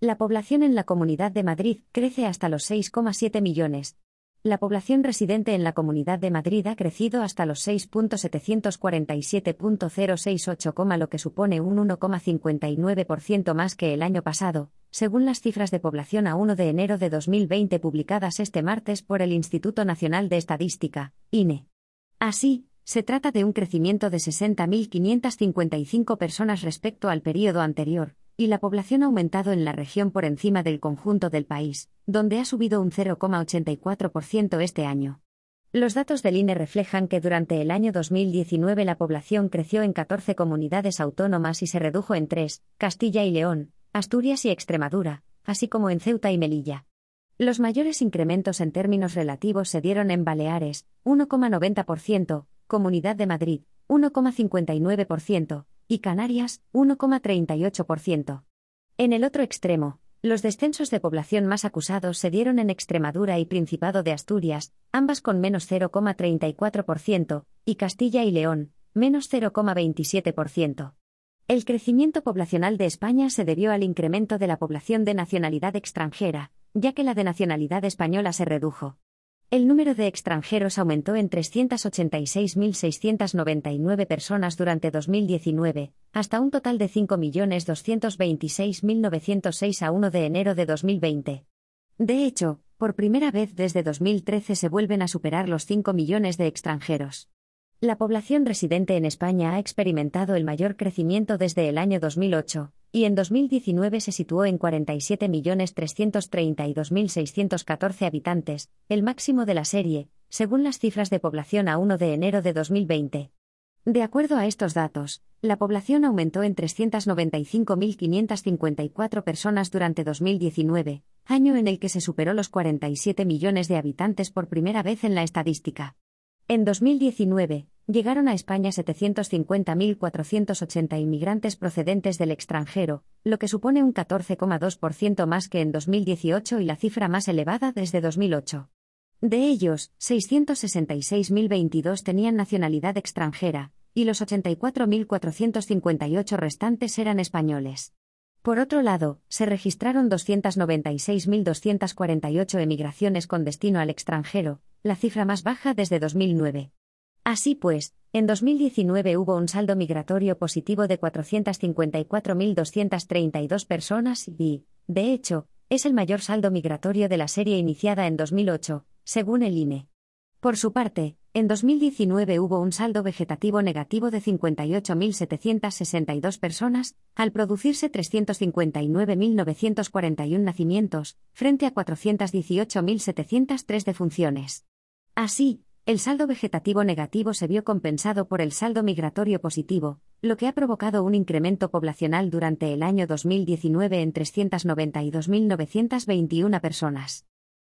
La población en la Comunidad de Madrid crece hasta los 6,7 millones. La población residente en la Comunidad de Madrid ha crecido hasta los 6.747.068, lo que supone un 1,59% más que el año pasado, según las cifras de población a 1 de enero de 2020 publicadas este martes por el Instituto Nacional de Estadística, INE. Así, se trata de un crecimiento de 60.555 personas respecto al periodo anterior, y la población ha aumentado en la región por encima del conjunto del país, donde ha subido un 0,84% este año. Los datos del INE reflejan que durante el año 2019 la población creció en 14 comunidades autónomas y se redujo en 3, Castilla y León, Asturias y Extremadura, así como en Ceuta y Melilla. Los mayores incrementos en términos relativos se dieron en Baleares, 1,90%, Comunidad de Madrid, 1,59%, y Canarias, 1,38%. En el otro extremo, los descensos de población más acusados se dieron en Extremadura y Principado de Asturias, ambas con menos 0,34%, y Castilla y León, menos 0,27%. El crecimiento poblacional de España se debió al incremento de la población de nacionalidad extranjera, ya que la de nacionalidad española se redujo. El número de extranjeros aumentó en 386.699 personas durante 2019, hasta un total de 5.226.906 a 1 de enero de 2020. De hecho, por primera vez desde 2013 se vuelven a superar los 5 millones de extranjeros. La población residente en España ha experimentado el mayor crecimiento desde el año 2008, y en 2019 se situó en 47.332.614 habitantes, el máximo de la serie, según las cifras de población a 1 de enero de 2020. De acuerdo a estos datos, la población aumentó en 395.554 personas durante 2019, año en el que se superó los 47 millones de habitantes por primera vez en la estadística. En 2019, llegaron a España 750.480 inmigrantes procedentes del extranjero, lo que supone un 14,2% más que en 2018 y la cifra más elevada desde 2008. De ellos, 666.022 tenían nacionalidad extranjera, y los 84.458 restantes eran españoles. Por otro lado, se registraron 296.248 emigraciones con destino al extranjero, la cifra más baja desde 2009. Así pues, en 2019 hubo un saldo migratorio positivo de 454.232 personas y, de hecho, es el mayor saldo migratorio de la serie iniciada en 2008, según el INE. Por su parte, en 2019 hubo un saldo vegetativo negativo de 58.762 personas, al producirse 359.941 nacimientos, frente a 418.703 defunciones. Así, el saldo vegetativo negativo se vio compensado por el saldo migratorio positivo, lo que ha provocado un incremento poblacional durante el año 2019 en 392.921 personas.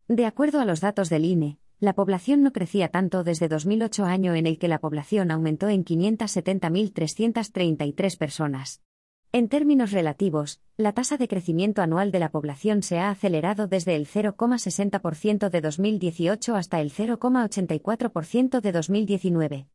De acuerdo a los datos del INE, la población no crecía tanto desde 2008 año en el que la población aumentó en 570.333 personas. En términos relativos, la tasa de crecimiento anual de la población se ha acelerado desde el 0,60% de 2018 hasta el 0,84% de 2019.